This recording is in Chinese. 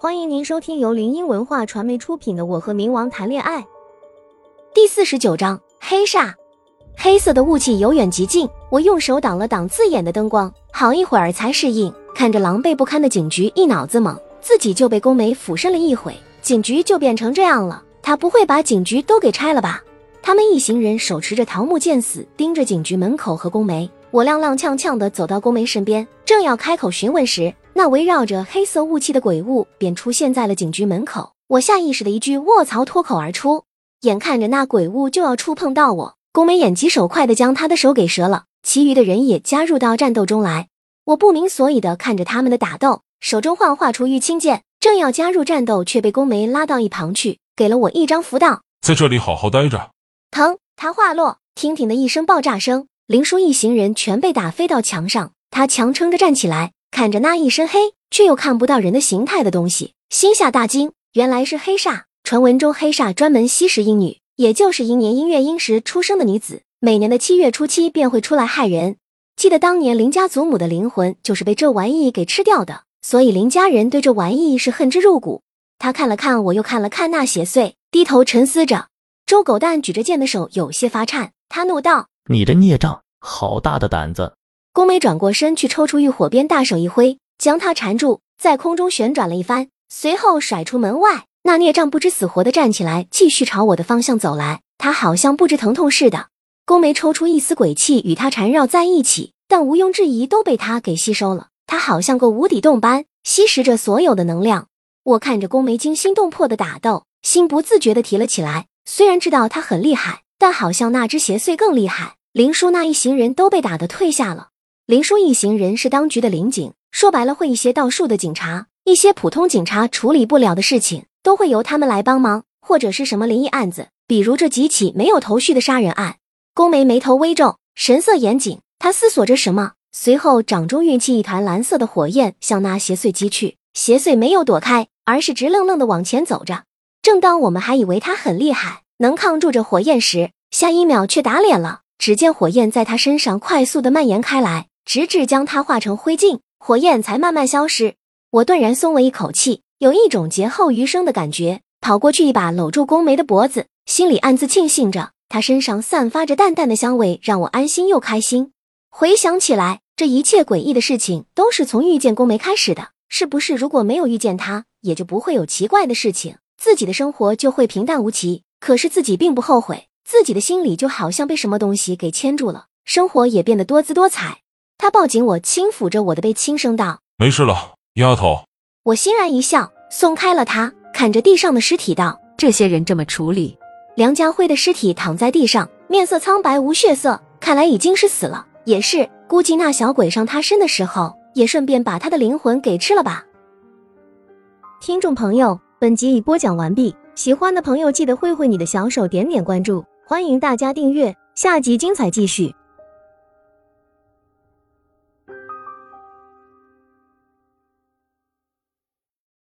欢迎您收听由林音文化传媒出品的《我和冥王谈恋爱》第四十九章黑煞。黑色的雾气由远及近，我用手挡了挡刺眼的灯光，好一会儿才适应。看着狼狈不堪的警局，一脑子懵，自己就被宫梅俯身了一回，警局就变成这样了。他不会把警局都给拆了吧？他们一行人手持着桃木剑死盯着警局门口和宫梅。我踉踉跄跄地走到宫梅身边，正要开口询问时，那围绕着黑色雾气的鬼物便出现在了警局门口。我下意识的一句卧槽脱口而出，眼看着那鬼物就要触碰到我，宫梅眼疾手快的将他的手给折了，其余的人也加入到战斗中来。我不明所以的看着他们的打斗，手中幻化出玉清剑，正要加入战斗，却被宫梅拉到一旁去，给了我一张符，道：“在这里好好待着。”疼！他话落，听听的一声爆炸声。林叔一行人全被打飞到墙上，他强撑着站起来，看着那一身黑却又看不到人的形态的东西，心下大惊，原来是黑煞。传闻中黑煞专门吸食阴女，也就是阴年阴月阴时出生的女子，每年的七月初七便会出来害人。记得当年林家祖母的灵魂就是被这玩意给吃掉的，所以林家人对这玩意是恨之入骨。他看了看我，又看了看那邪祟，低头沉思着。周狗蛋举着剑的手有些发颤，他怒道。你这孽障，好大的胆子！宫梅转过身去抽出玉火鞭，大手一挥，将他缠住，在空中旋转了一番，随后甩出门外。那孽障不知死活的站起来，继续朝我的方向走来。他好像不知疼痛似的。宫梅抽出一丝鬼气与他缠绕在一起，但毋庸置疑都被他给吸收了。他好像个无底洞般吸食着所有的能量。我看着宫梅惊心动魄的打斗，心不自觉的提了起来。虽然知道他很厉害，但好像那只邪祟更厉害。林叔那一行人都被打得退下了。林叔一行人是当局的林警，说白了会一些道术的警察，一些普通警察处理不了的事情，都会由他们来帮忙，或者是什么灵异案子，比如这几起没有头绪的杀人案。宫梅眉头微皱，神色严谨，他思索着什么，随后掌中运起一团蓝色的火焰，向那邪祟击去。邪祟没有躲开，而是直愣愣的往前走着。正当我们还以为他很厉害，能抗住这火焰时，下一秒却打脸了。只见火焰在他身上快速的蔓延开来，直至将他化成灰烬，火焰才慢慢消失。我顿然松了一口气，有一种劫后余生的感觉。跑过去一把搂住宫梅的脖子，心里暗自庆幸着，她身上散发着淡淡的香味，让我安心又开心。回想起来，这一切诡异的事情都是从遇见宫梅开始的。是不是如果没有遇见她，也就不会有奇怪的事情，自己的生活就会平淡无奇？可是自己并不后悔。自己的心里就好像被什么东西给牵住了，生活也变得多姿多彩。他抱紧我，轻抚着我的背，轻声道：“没事了，丫头。”我欣然一笑，松开了他，看着地上的尸体道：“这些人这么处理？”梁家辉的尸体躺在地上，面色苍白无血色，看来已经是死了。也是，估计那小鬼上他身的时候，也顺便把他的灵魂给吃了吧。听众朋友，本集已播讲完毕，喜欢的朋友记得挥挥你的小手，点点关注。欢迎大家订阅，下集精彩继续。